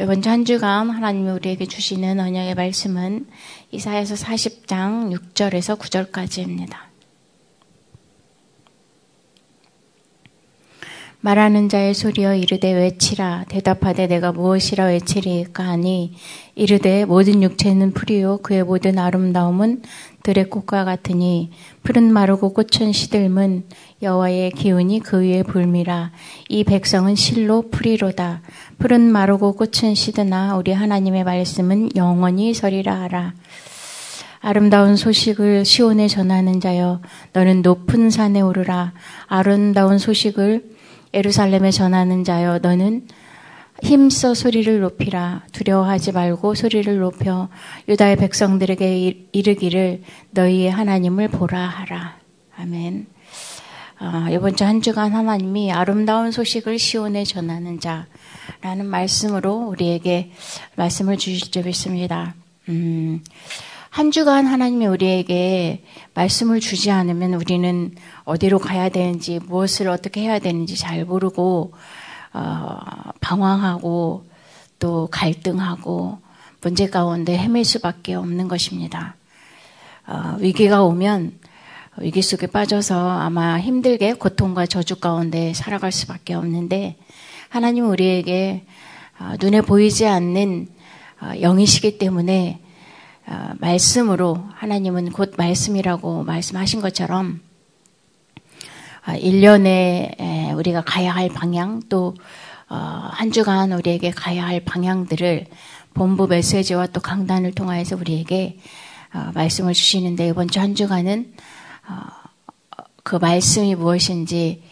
주한 주간 하나님이 우리에게 주시는 언약의 말씀은 이사야서 40장 6절에서 9절까지입니다. 말하는 자의 소리여 이르되 외치라 대답하되 내가 무엇이라 외치리까 하니 이르되 모든 육체는 풀이요 그의 모든 아름다움은 들의 꽃과 같으니 푸른 마르고 꽃은 시들문 여호와의 기운이 그 위에 불미라. 이 백성은 실로 풀이로다. 푸른 마르고 꽃은 시드나 우리 하나님의 말씀은 영원히 서리라 하라. 아름다운 소식을 시온에 전하는 자여 너는 높은 산에 오르라. 아름다운 소식을 에루살렘에 전하는 자여 너는 힘써 소리를 높이라. 두려워하지 말고 소리를 높여 유다의 백성들에게 이르기를 너희의 하나님을 보라 하라. 아멘. 어, 이번 주 한 주간 하나님이 아름다운 소식을 시온에 전하는 자라는 말씀으로 우리에게 말씀을 주실 줄 믿습니다. 음, 한 주간 하나님이 우리에게 말씀을 주지 않으면 우리는 어디로 가야 되는지 무엇을 어떻게 해야 되는지 잘 모르고 어, 방황하고 또 갈등하고 문제 가운데 헤맬 수밖에 없는 것입니다. 어, 위기가 오면 위기 속에 빠져서 아마 힘들게 고통과 저주 가운데 살아갈 수밖에 없는데 하나님 우리에게 어, 눈에 보이지 않는 어, 영이시기 때문에 어, 말씀으로 하나님은 곧 말씀이라고 말씀하신 것처럼 1년에 아, 우리가 가야 할 방향 또한 어, 주간 우리에게 가야 할 방향들을 본부 메시지와 또 강단을 통하여서 우리에게 어, 말씀을 주시는데 이번 주 한 주간은 그 말씀이 무엇인지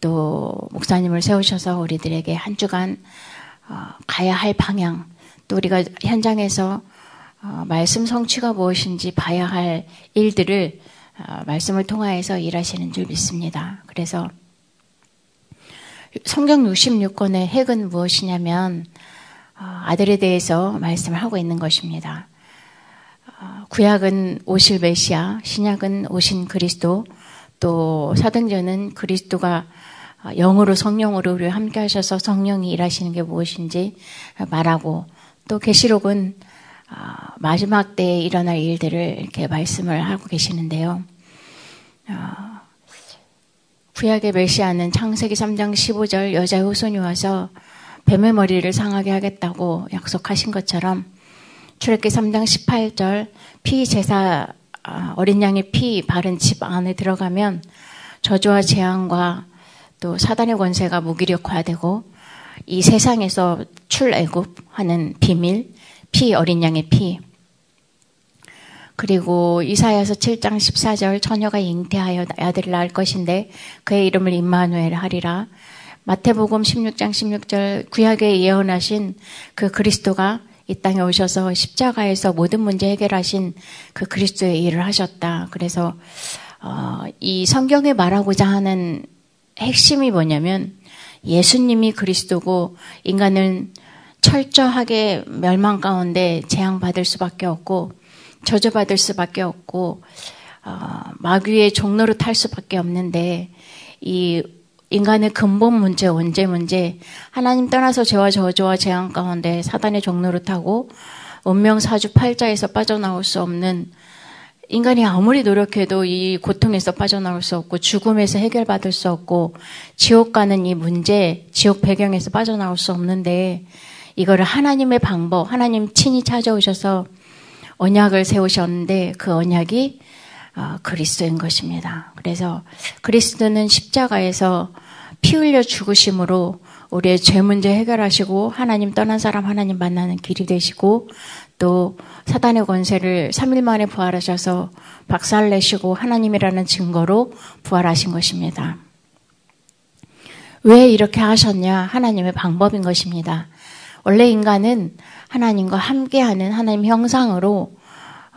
또 목사님을 세우셔서 우리들에게 한 주간 가야 할 방향 또 우리가 현장에서 어, 말씀 성취가 무엇인지 봐야 할 일들을 어, 말씀을 통하여서 일하시는 줄 믿습니다. 그래서 성경 66권의 핵은 무엇이냐면 어, 아들에 대해서 말씀을 하고 있는 것입니다. 구약은 오실 메시아, 신약은 오신 그리스도, 또 사등전은 그리스도가 영으로 성령으로 우리 함께 하셔서 성령이 일하시는 게 무엇인지 말하고 또 계시록은 아, 마지막 때에 일어날 일들을 이렇게 말씀을 하고 계시는데요. 아, 구약의 메시아는 창세기 3장 15절 여자의 후손이 와서 뱀의 머리를 상하게 하겠다고 약속하신 것처럼 출애기 3장 18절 피 제사 아, 어린 양의 피 바른 집 안에 들어가면 저주와 재앙과 또 사단의 권세가 무기력화되고 이 세상에서 출애굽하는 비밀 피, 어린 양의 피. 그리고 이사야서 7장 14절 처녀가 잉태하여 아들을 낳을 것인데 그의 이름을 임마누엘 하리라. 마태복음 16장 16절 구약에 예언하신 그 그리스도가 이 땅에 오셔서 십자가에서 모든 문제 해결하신 그 그리스도의 일을 하셨다. 그래서 어, 이 성경에 말하고자 하는 핵심이 뭐냐면 예수님이 그리스도고 인간은 철저하게 멸망 가운데 재앙받을 수밖에 없고 저주받을 수밖에 없고 어, 마귀의 종로로 탈 수밖에 없는데 이 인간의 근본 문제, 원죄 문제, 하나님 떠나서 죄와 저주와 재앙 가운데 사단의 종로로 타고 운명 사주 팔자에서 빠져나올 수 없는 인간이 아무리 노력해도 이 고통에서 빠져나올 수 없고 죽음에서 해결받을 수 없고 지옥 가는 이 문제, 지옥 배경에서 빠져나올 수 없는데 이거를 하나님의 방법, 하나님 친히 찾아오셔서 언약을 세우셨는데 그 언약이 어, 그리스도인 것입니다. 그래서 그리스도는 십자가에서 피 흘려 죽으심으로 우리의 죄 문제 해결하시고 하나님 떠난 사람 하나님 만나는 길이 되시고 또 사단의 권세를 3일 만에 부활하셔서 박살내시고 하나님이라는 증거로 부활하신 것입니다. 왜 이렇게 하셨냐? 하나님의 방법인 것입니다. 원래 인간은 하나님과 함께하는 하나님 형상으로 어,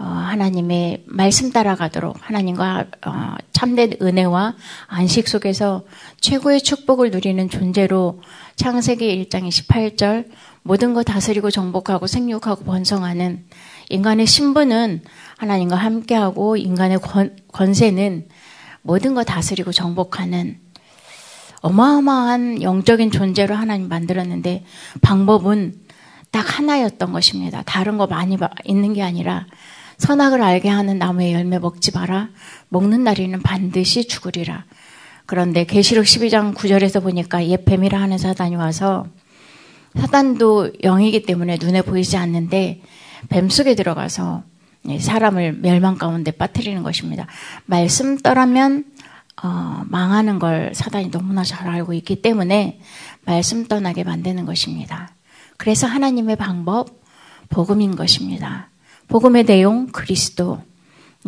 하나님의 말씀 따라가도록 하나님과 어, 참된 은혜와 안식 속에서 최고의 축복을 누리는 존재로 창세기 1장 28절 모든 것 다스리고 정복하고 생육하고 번성하는 인간의 신분은 하나님과 함께하고 인간의 권, 권세는 모든 것 다스리고 정복하는 어마어마한 영적인 존재로 하나님 만들었는데 방법은 딱 하나였던 것입니다. 다른 거 많이 있는 게 아니라 선악을 알게 하는 나무의 열매 먹지 마라. 먹는 날에는 반드시 죽으리라. 그런데 계시록 12장 9절에서 보니까 옛 뱀이라 하는 사단이 와서 사단도 영이기 때문에 눈에 보이지 않는데 뱀 속에 들어가서 사람을 멸망 가운데 빠뜨리는 것입니다. 말씀 떠나면 어, 망하는 걸 사단이 너무나 잘 알고 있기 때문에 말씀 떠나게 만드는 것입니다. 그래서 하나님의 방법 복음인 것입니다. 복음의 내용 그리스도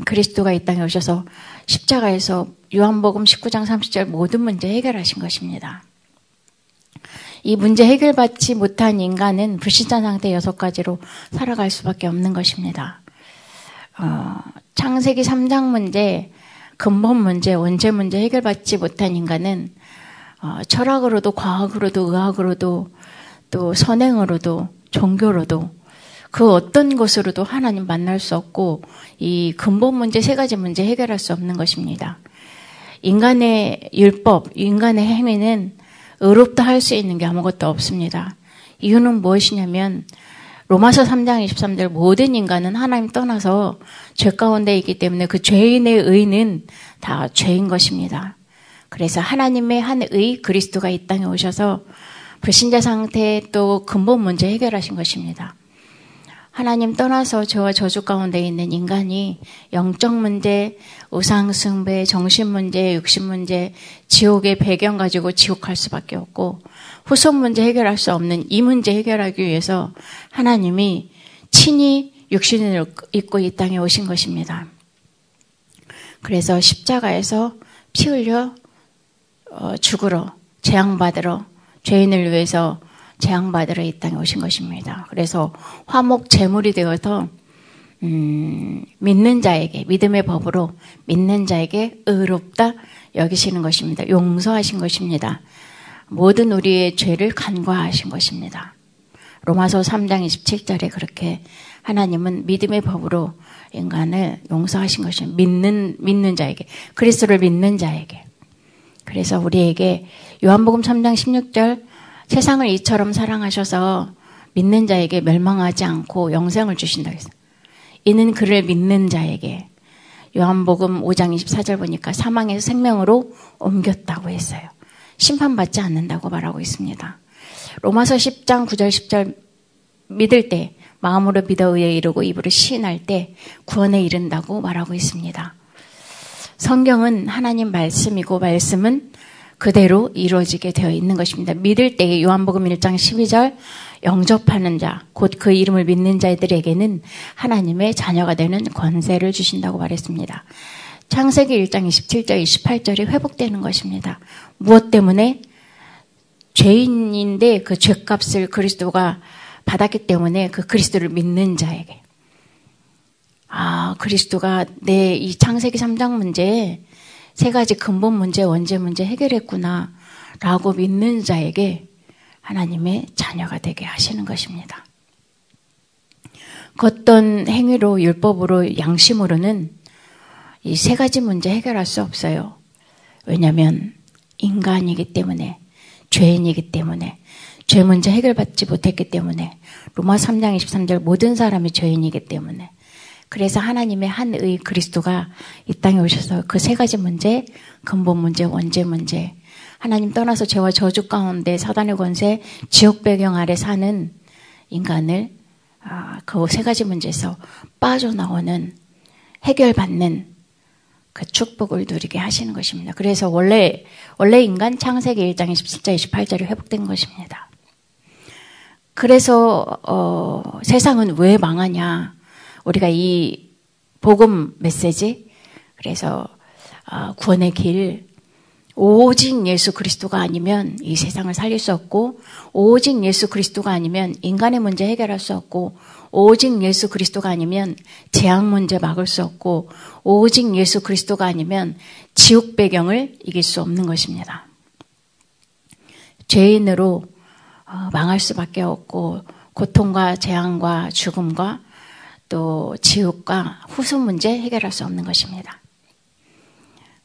그리스도가 이 땅에 오셔서 십자가에서 요한복음 19장 30절 모든 문제 해결하신 것입니다. 이 문제 해결받지 못한 인간은 불신자 상태 여섯 가지로 살아갈 수밖에 없는 것입니다. 어, 창세기 3장 문제, 근본 문제, 원죄 문제 해결받지 못한 인간은 어, 철학으로도 과학으로도 의학으로도 또 선행으로도 종교로도 그 어떤 것으로도 하나님 만날 수 없고 이 근본 문제 세 가지 문제 해결할 수 없는 것입니다. 인간의 율법, 인간의 행위는 의롭다 할 수 있는 게 아무것도 없습니다. 이유는 무엇이냐면 로마서 3장 23절 모든 인간은 하나님 떠나서 죄 가운데 있기 때문에 그 죄인의 의는 다 죄인 것입니다. 그래서 하나님의 한 의 그리스도가 이 땅에 오셔서 불신자 상태 또 근본 문제 해결하신 것입니다. 하나님 떠나서 저와 저주 가운데 있는 인간이 영적 문제, 우상 숭배, 정신 문제, 육신 문제, 지옥의 배경 가지고 지옥할 수밖에 없고 후속 문제 해결할 수 없는 이 문제 해결하기 위해서 하나님이 친히 육신을 입고 이 땅에 오신 것입니다. 그래서 십자가에서 피 흘려 어, 죽으러 재앙받으러 죄인을 위해서 재앙받으러 이 땅에 오신 것입니다. 그래서 화목 제물이 되어서 음, 믿는 자에게 믿음의 법으로 믿는 자에게 의롭다 여기시는 것입니다. 용서하신 것입니다. 모든 우리의 죄를 간과하신 것입니다. 로마서 3장 27절에 그렇게 하나님은 믿음의 법으로 인간을 용서하신 것입니다. 믿는 믿는 자에게 그리스도를 믿는 자에게 그래서 우리에게 요한복음 3장 16절 세상을 이처럼 사랑하셔서 믿는 자에게 멸망하지 않고 영생을 주신다 했어요. 이는 그를 믿는 자에게 요한복음 5장 24절 보니까 사망에서 생명으로 옮겼다고 했어요. 심판받지 않는다고 말하고 있습니다. 로마서 10장 9절 10절 믿을 때 마음으로 믿어 의에 이르고 입으로 시인할 때 구원에 이른다고 말하고 있습니다. 성경은 하나님 말씀이고 말씀은 그대로 이루어지게 되어 있는 것입니다. 믿을 때에 요한복음 1장 12절 영접하는 자, 곧 그 이름을 믿는 자들에게는 하나님의 자녀가 되는 권세를 주신다고 말했습니다. 창세기 1장 27절, 28절이 회복되는 것입니다. 무엇 때문에? 죄인인데 그 죄값을 그리스도가 받았기 때문에 그 그리스도를 믿는 자에게. 아, 그리스도가 내 이 창세기 3장 문제에 세 가지 근본 문제, 원죄 문제 해결했구나. 라고 믿는 자에게 하나님의 자녀가 되게 하시는 것입니다. 그 어떤 행위로, 율법으로, 양심으로는 이 세 가지 문제 해결할 수 없어요. 왜냐하면 인간이기 때문에, 죄인이기 때문에, 죄 문제 해결받지 못했기 때문에, 로마 3장 23절 모든 사람이 죄인이기 때문에, 그래서 하나님의 한의 그리스도가 이 땅에 오셔서 그 세 가지 문제, 근본 문제, 원죄 문제, 하나님 떠나서 죄와 저주 가운데 사단의 권세, 지옥 배경 아래 사는 인간을 아, 그 세 가지 문제에서 빠져나오는 해결받는 그 축복을 누리게 하시는 것입니다. 그래서 원래 원래 인간 창세기 1장 27절 28절이 회복된 것입니다. 그래서 어, 세상은 왜 망하냐? 우리가 이 복음 메시지 그래서 어, 구원의 길 오직 예수 그리스도가 아니면 이 세상을 살릴 수 없고 오직 예수 그리스도가 아니면 인간의 문제 해결할 수 없고 오직 예수 그리스도가 아니면 재앙 문제 막을 수 없고 오직 예수 그리스도가 아니면 지옥 배경을 이길 수 없는 것입니다. 죄인으로 어, 망할 수밖에 없고 고통과 재앙과 죽음과 또 지옥과 후속 문제 해결할 수 없는 것입니다.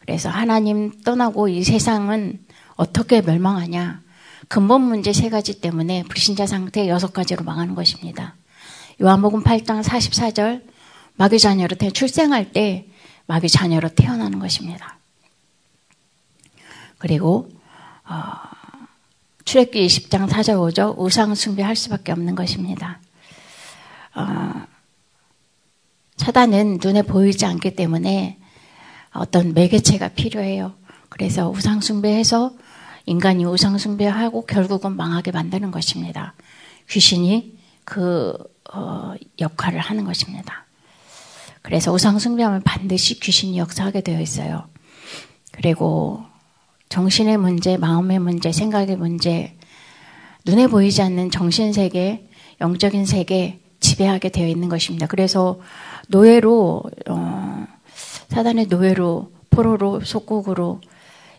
그래서 하나님 떠나고 이 세상은 어떻게 멸망하냐? 근본 문제 세 가지 때문에 불신자 상태 여섯 가지로 망하는 것입니다. 요한복음 8장 44절 마귀 자녀로 태 출생할 때 마귀 자녀로 태어나는 것입니다. 그리고 어, 출애기 20장 4절 5절 우상 숭배할 수밖에 없는 것입니다. 어, 차단은 눈에 보이지 않기 때문에 어떤 매개체가 필요해요. 그래서 우상 숭배해서 인간이 우상 숭배하고 결국은 망하게 만드는 것입니다. 귀신이 그 어, 역할을 하는 것입니다. 그래서 우상 숭배하면 반드시 귀신이 역사하게 되어 있어요. 그리고 정신의 문제, 마음의 문제, 생각의 문제, 눈에 보이지 않는 정신 세계, 영적인 세계 지배하게 되어 있는 것입니다. 그래서 노예로 어, 사단의 노예로 포로로 속국으로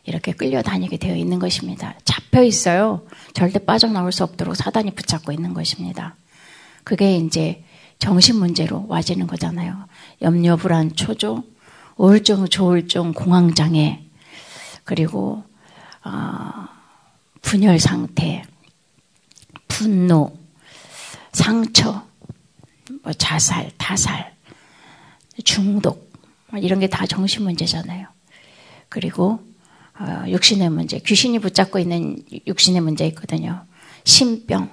이렇게 끌려다니게 되어 있는 것입니다. 잡혀 있어요. 절대 빠져나올 수 없도록 사단이 붙잡고 있는 것입니다. 그게 이제 정신 문제로 와지는 거잖아요. 염려, 불안, 초조, 우울증, 조울증, 공황장애, 그리고 어, 분열 상태, 분노, 상처, 뭐 자살, 타살, 중독 뭐 이런 게 다 정신 문제잖아요. 그리고 어, 육신의 문제, 귀신이 붙잡고 있는 육신의 문제 있거든요. 신병,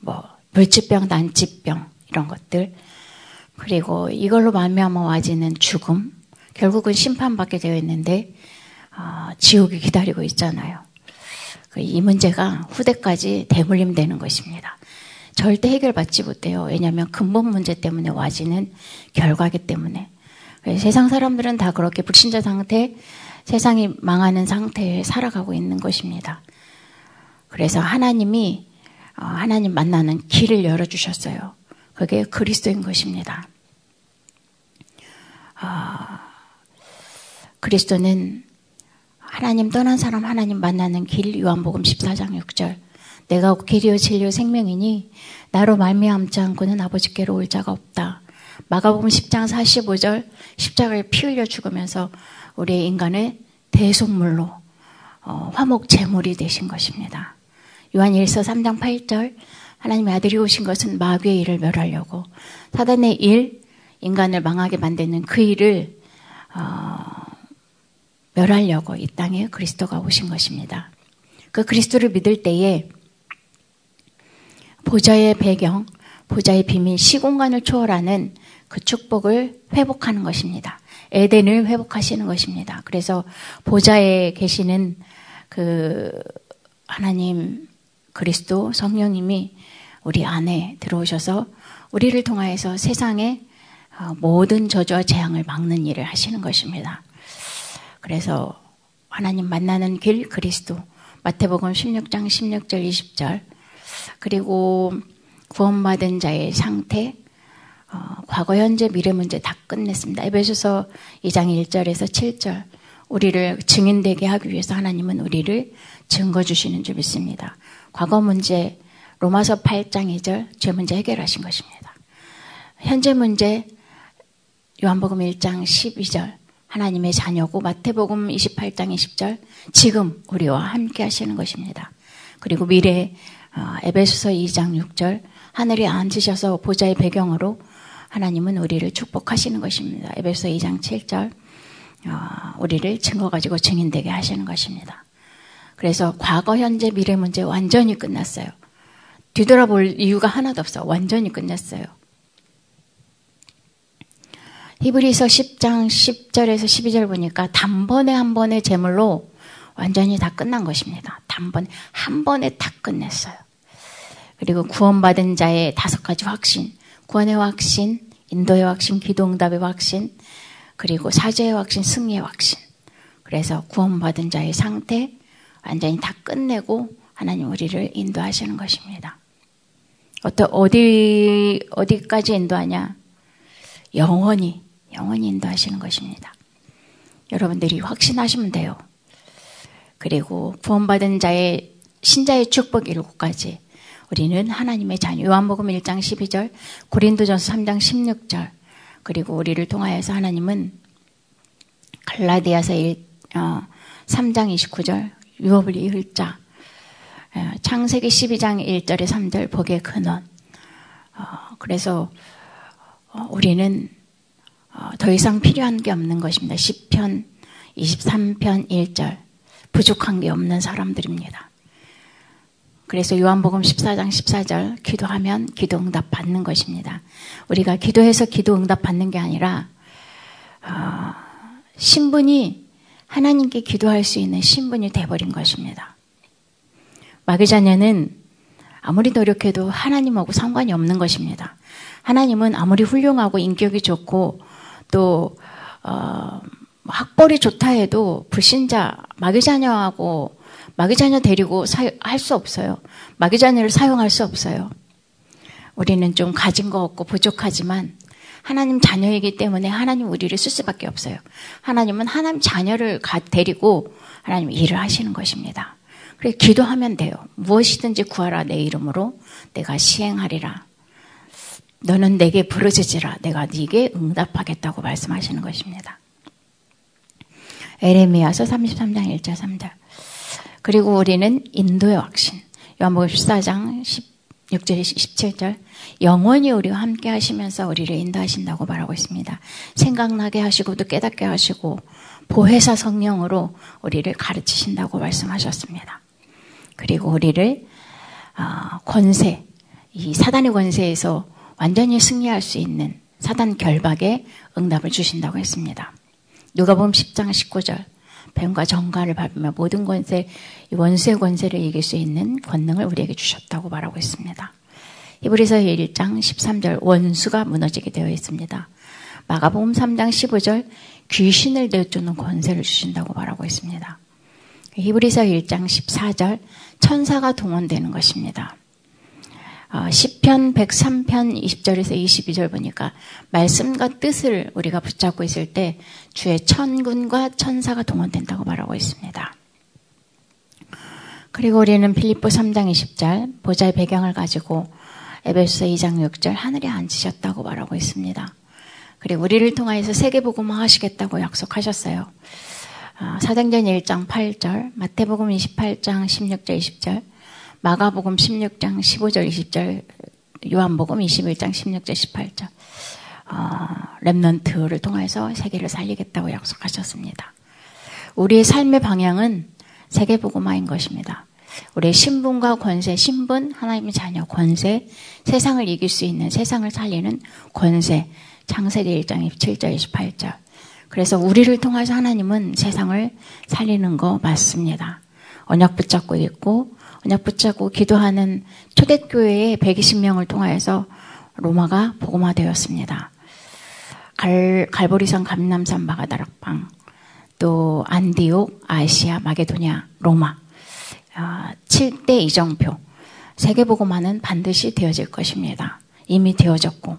뭐 물질병, 난치병 이런 것들. 그리고 이걸로 말미암아 와지는 죽음. 결국은 심판받게 되어 있는데 어, 지옥이 기다리고 있잖아요. 그이 문제가 후대까지 대물림되는 것입니다. 절대 해결받지 못해요. 왜냐하면 근본 문제 때문에 와지는 결과기 때문에. 세상 사람들은 다 그렇게 불신자 상태, 세상이 망하는 상태에 살아가고 있는 것입니다. 그래서 하나님이 어, 하나님 만나는 길을 열어주셨어요. 그게 그리스도인 것입니다. 아, 그리스도는 하나님 떠난 사람 하나님 만나는 길 요한복음 14장 6절 내가 길이요 진리요 생명이니 나로 말미암지 않고는 아버지께로 올 자가 없다. 마가복음 10장 45절 십자가에 피 흘려 죽으면서 우리의 인간의 대속물로 어, 화목 제물이 되신 것입니다. 요한 1서 3장 8절 하나님의 아들이 오신 것은 마귀의 일을 멸하려고 사단의 일 인간을 망하게 만드는 그 일을 어, 멸하려고 이 땅에 그리스도가 오신 것입니다. 그 그리스도를 믿을 때에 보좌의 배경, 보좌의 비밀, 시공간을 초월하는 그 축복을 회복하는 것입니다. 에덴을 회복하시는 것입니다. 그래서 보좌에 계시는 그 하나님 그리스도 성령님이 우리 안에 들어오셔서 우리를 통하여서 세상의 어, 모든 저주와 재앙을 막는 일을 하시는 것입니다. 그래서 하나님 만나는 길 그리스도 마태복음 16장 16절 20절 그리고 구원받은 자의 상태 어, 과거 현재 미래 문제 다 끝냈습니다. 에베소서 2장 1절에서 7절 우리를 증인되게 하기 위해서 하나님은 우리를 증거 주시는 줄 믿습니다. 과거 문제 로마서 8장 2절 죄 문제 해결하신 것입니다. 현재 문제 요한복음 1장 12절 하나님의 자녀고 마태복음 28장 20절 지금 우리와 함께 하시는 것입니다. 그리고 미래 어, 에베소서 2장 6절 하늘에 앉으셔서 보좌의 배경으로 하나님은 우리를 축복하시는 것입니다. 에베소 2장 7절 어, 우리를 증거 가지고 증인되게 하시는 것입니다. 그래서 과거, 현재, 미래 문제 완전히 끝났어요. 뒤돌아볼 이유가 하나도 없어. 완전히 끝났어요. 히브리서 10장 10절에서 12절 보니까 단번에 한 번의 제물로 완전히 다 끝난 것입니다. 단번에 한 번에 다 끝냈어요. 그리고 구원받은 자의 다섯 가지 확신, 구원의 확신, 인도의 확신, 기도응답의 확신, 그리고 사죄의 확신, 승리의 확신. 그래서 구원받은 자의 상태 완전히 다 끝내고 하나님 우리를 인도하시는 것입니다. 어떤 어디 어디까지 인도하냐? 영원히 영원히 인도하시는 것입니다. 여러분들이 확신하시면 돼요. 그리고 구원받은 자의 신자의 축복 일곱 가지. 우리는 하나님의 자녀. 요한복음 1장 12절, 고린도전서 3장 16절. 그리고 우리를 통하여서 하나님은 갈라디아서 1, 어, 3장 29절, 유업을 이을 자. 창세기 12장 1절에 3절 복의 근원. 어, 그래서 어, 우리는 어, 더 이상 필요한 게 없는 것입니다. 10편 23편 1절 부족한 게 없는 사람들입니다. 그래서 요한복음 14장 14절 기도하면 기도 응답 받는 것입니다. 우리가 기도해서 기도 응답 받는 게 아니라 어, 신분이 하나님께 기도할 수 있는 신분이 돼버린 것입니다. 마귀 자녀는 아무리 노력해도 하나님하고 상관이 없는 것입니다. 하나님은 아무리 훌륭하고 인격이 좋고 또 어, 학벌이 좋다 해도 불신자 마귀 자녀하고 마귀 자녀 데리고 할 수 없어요. 마귀 자녀를 사용할 수 없어요. 우리는 좀 가진 거 없고 부족하지만 하나님 자녀이기 때문에 하나님 우리를 쓸 수밖에 없어요. 하나님은 하나님 자녀를 데리고 하나님 일을 하시는 것입니다. 그래 기도하면 돼요. 무엇이든지 구하라 내 이름으로 내가 시행하리라. 너는 내게 부르짖으라. 내가 네게 응답하겠다고 말씀하시는 것입니다. 에레미야서 33장 1절 3절. 그리고 우리는 인도의 확신. 요한복음 14장 16절 17절. 영원히 우리와 함께 하시면서 우리를 인도하신다고 말하고 있습니다. 생각나게 하시고 또 깨닫게 하시고 보혜사 성령으로 우리를 가르치신다고 말씀하셨습니다. 그리고 우리를 어, 권세, 이 사단의 권세에서 완전히 승리할 수 있는 사단 결박에 응답을 주신다고 했습니다. 누가 보면 10장 19절 뱀과 정가를 밟으며 모든 권세, 원수의 권세를 이길 수 있는 권능을 우리에게 주셨다고 말하고 있습니다. 히브리서 1장 13절 원수가 무너지게 되어 있습니다. 마가복음 3장 15절 귀신을 내쫓는 권세를 주신다고 말하고 있습니다. 히브리서 1장 14절 천사가 동원되는 것입니다. 어, 10편 103편 20절에서 22절 보니까 말씀과 뜻을 우리가 붙잡고 있을 때 주의 천군과 천사가 동원된다고 말하고 있습니다. 그리고 우리는 필리포 3장 20절 보좌의 배경을 가지고 에베소 2장 6절 하늘에 앉으셨다고 말하고 있습니다. 그리고 우리를 통하여서 세계복음화 하시겠다고 약속하셨어요. 어, 사도행전 1장 8절, 마태복음 28장 16절 20절, 마가복음 16장 15절 20절, 요한복음 21장 16절 18절. 어, 랩넌트를 통해서 세계를 살리겠다고 약속하셨습니다. 우리의 삶의 방향은 세계복음화인 것입니다. 우리의 신분과 권세, 신분, 하나님의 자녀, 권세, 세상을 이길 수 있는 세상을 살리는 권세, 창세기 1장 27절 28절. 그래서 우리를 통해서 하나님은 세상을 살리는 거 맞습니다. 언약 붙잡고 있고 언약 붙잡고 기도하는 초대교회의 120명을 통하여서 로마가 복음화되었습니다. 갈, 갈보리산, 감남산, 마가다락방, 또 안디옥, 아시아, 마게도냐, 로마, 어, 7대 이정표, 세계복음화는 반드시 되어질 것입니다. 이미 되어졌고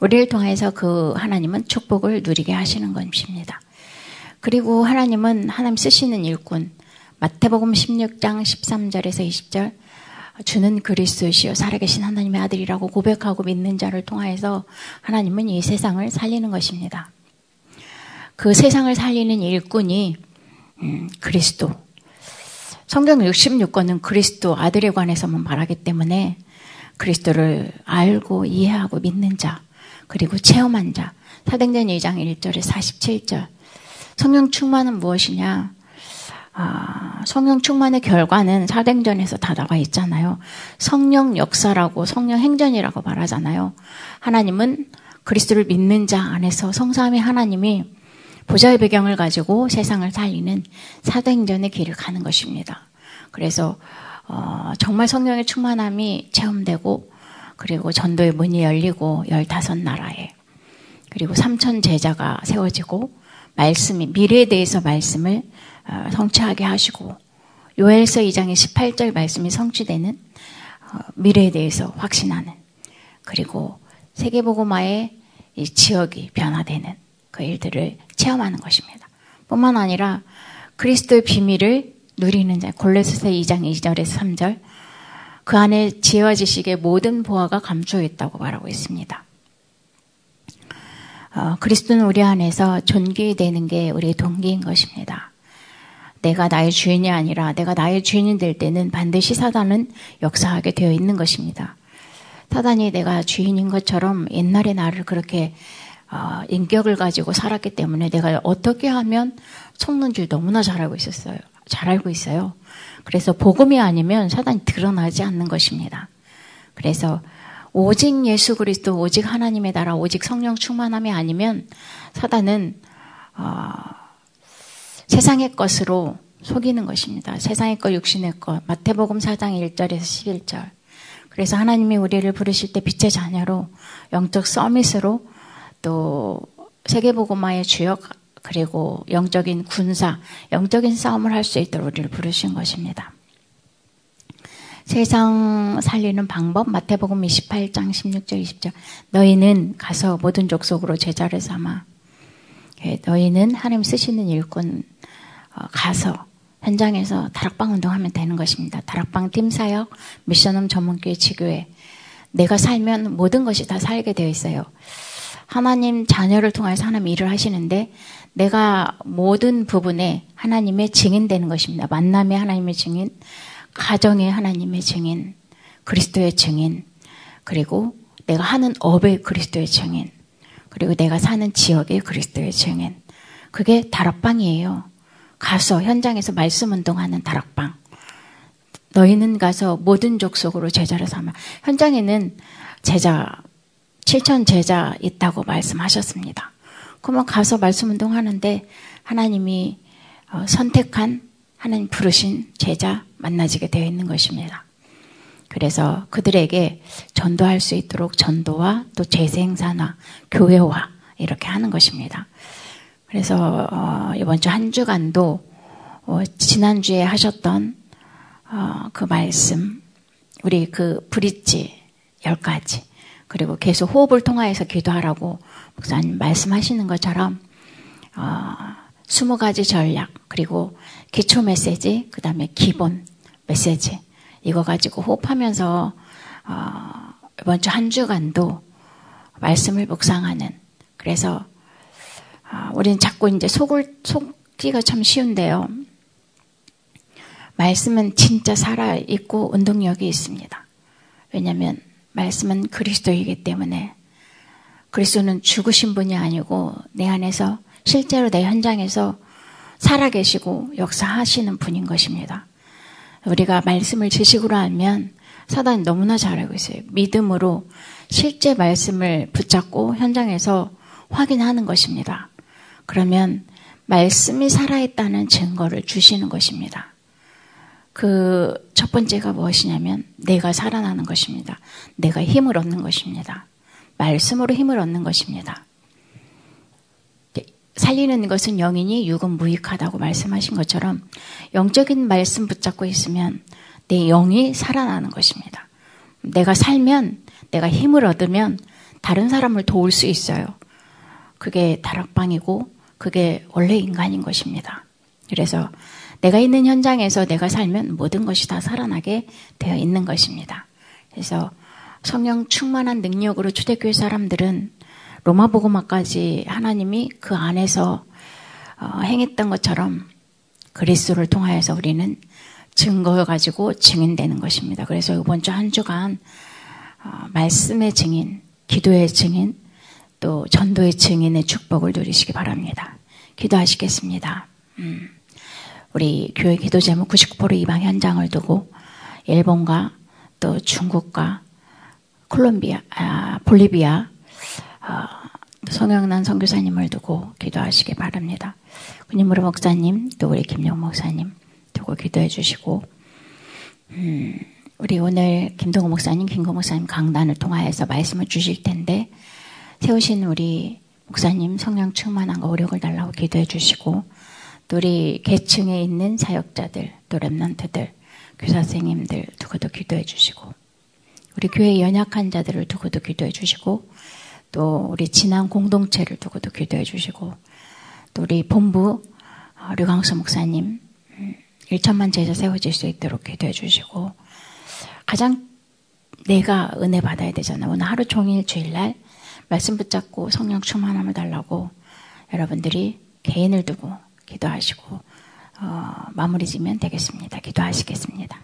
우리를 통해서 그 하나님은 축복을 누리게 하시는 것입니다. 그리고 하나님은 하나님 쓰시는 일꾼 마태복음 16장 13절에서 20절 주는 그리스도시요 살아계신 하나님의 아들이라고 고백하고 믿는 자를 통하여서 하나님은 이 세상을 살리는 것입니다. 그 세상을 살리는 일꾼이 음, 그리스도. 성경 66권은 그리스도 아들에 관해서만 말하기 때문에 그리스도를 알고 이해하고 믿는 자, 그리고 체험한 자. 사도행전 2장 1절에 47절. 성령 충만은 무엇이냐? 아, 성령 충만의 결과는 사도행전에서 다 나와 있잖아요. 성령 역사라고 성령 행전이라고 말하잖아요. 하나님은 그리스도를 믿는 자 안에서 성삼의 하나님이 보좌의 배경을 가지고 세상을 살리는 사도행전의 길을 가는 것입니다. 그래서 어, 정말 성령의 충만함이 체험되고 그리고 전도의 문이 열리고 열다섯 나라에 그리고 삼천 제자가 세워지고 말씀이 미래에 대해서 말씀을 어, 성취하게 하시고 요엘서 2장의 18절 말씀이 성취되는 어, 미래에 대해서 확신하는 그리고 세계보고마의 지역이 변화되는 그 일들을 체험하는 것입니다. 뿐만 아니라 그리스도의 비밀을 누리는 자 골레스서 2장 2절에서 3절 그 안에 지혜와 지식의 모든 보화가 감추어 있다고 말하고 있습니다. 어, 그리스도는 우리 안에서 존귀되는 게 우리의 동기인 것입니다. 내가 나의 주인이 아니라 내가 나의 주인이 될 때는 반드시 사단은 역사하게 되어 있는 것입니다. 사단이 내가 주인인 것처럼 옛날에 나를 그렇게 어, 인격을 가지고 살았기 때문에 내가 어떻게 하면 속는 줄 너무나 잘 알고 있었어요. 잘 알고 있어요. 그래서 복음이 아니면 사단이 드러나지 않는 것입니다. 그래서 오직 예수 그리스도, 오직 하나님의 나라, 오직 성령 충만함이 아니면 사단은 어, 세상의 것으로 속이는 것입니다. 세상의 것, 육신의 것. 마태복음 4장 1절에서 11절. 그래서 하나님이 우리를 부르실 때 빛의 자녀로 영적 서밋으로 또 세계복음화의 주역 그리고 영적인 군사, 영적인 싸움을 할 수 있도록 우리를 부르신 것입니다. 세상 살리는 방법 마태복음 28장 16절 20절 너희는 가서 모든 족속으로 제자를 삼아 예, 너희는 하나님 쓰시는 일꾼 어, 가서 현장에서 다락방 운동하면 되는 것입니다. 다락방 팀 사역 미션홈 전문교회 지교회 내가 살면 모든 것이 다 살게 되어 있어요. 하나님 자녀를 통해서 하나님 일을 하시는데 내가 모든 부분에 하나님의 증인 되는 것입니다. 만남의 하나님의 증인, 가정의 하나님의 증인, 그리스도의 증인, 그리고 내가 하는 업의 그리스도의 증인, 그리고 내가 사는 지역의 그리스도의 증인. 그게 다락방이에요. 가서 현장에서 말씀 운동하는 다락방. 너희는 가서 모든 족속으로 제자를 삼아. 현장에는 제자 7천 제자 있다고 말씀하셨습니다. 그러면 가서 말씀 운동하는데 하나님이 어, 선택한 하나님 부르신 제자 만나지게 되어 있는 것입니다. 그래서 그들에게 전도할 수 있도록 전도와 또 재생산화, 교회화 이렇게 하는 것입니다. 그래서 어, 이번 주 한 주간도 어, 지난 주에 하셨던 어, 그 말씀, 우리 그 브릿지 열 가지 그리고 계속 호흡을 통하여서 기도하라고 목사님 말씀하시는 것처럼 어, 20가지 전략 그리고 기초 메시지 그 다음에 기본 메시지 이거 가지고 호흡하면서 어, 이번 주 한 주간도 말씀을 묵상하는 그래서 어, 우리는 자꾸 이제 속을 속기가 참 쉬운데요. 말씀은 진짜 살아 있고 운동력이 있습니다. 왜냐하면 말씀은 그리스도이기 때문에 그리스도는 죽으신 분이 아니고 내 안에서 실제로 내 현장에서 살아계시고 역사하시는 분인 것입니다. 우리가 말씀을 지식으로 알면 사단이 너무나 잘 알고 있어요. 믿음으로 실제 말씀을 붙잡고 현장에서 확인하는 것입니다. 그러면 말씀이 살아있다는 증거를 주시는 것입니다. 그 첫 번째가 무엇이냐면 내가 살아나는 것입니다. 내가 힘을 얻는 것입니다. 말씀으로 힘을 얻는 것입니다. 살리는 것은 영이니 육은 무익하다고 말씀하신 것처럼 영적인 말씀 붙잡고 있으면 내 영이 살아나는 것입니다. 내가 살면 내가 힘을 얻으면 다른 사람을 도울 수 있어요. 그게 다락방이고 그게 원래 인간인 것입니다. 그래서 내가 있는 현장에서 내가 살면 모든 것이 다 살아나게 되어 있는 것입니다. 그래서 성령 충만한 능력으로 초대교회 사람들은 로마복음화까지 하나님이 그 안에서 어, 행했던 것처럼 그리스도를 통하여서 우리는 증거를 가지고 증인되는 것입니다. 그래서 이번 주 한 주간 어, 말씀의 증인, 기도의 증인, 또 전도의 증인의 축복을 누리시기 바랍니다. 기도하시겠습니다. 음. 우리 교회 기도 제목 99% 이방 현장을 두고 일본과 또 중국과 콜롬비아, 아, 볼리비아 아, 성영난 선교사님을 두고 기도하시기 바랍니다. 군인무로 목사님 또 우리 김용 목사님 두고 기도해 주시고 음, 우리 오늘 김동호 목사님, 김고 목사님 강단을 통하여서 말씀을 주실 텐데 세우신 우리 목사님 성령 충만한 거 오력을 달라고 기도해 주시고 또 우리 계층에 있는 사역자들, 또 랩런트들, 교사 선생님들 두고도 기도해 주시고 우리 교회 연약한 자들을 두고도 기도해 주시고 또 우리 진한 공동체를 두고도 기도해 주시고 또 우리 본부 어, 류광수 목사님 1천만 음, 제자 세워질 수 있도록 기도해 주시고 가장 내가 은혜 받아야 되잖아. 오늘 하루 종일 주일날 말씀 붙잡고 성령 충만함을 달라고 여러분들이 개인을 두고 기도하시고 어, 마무리 지면 되겠습니다. 기도하시겠습니다.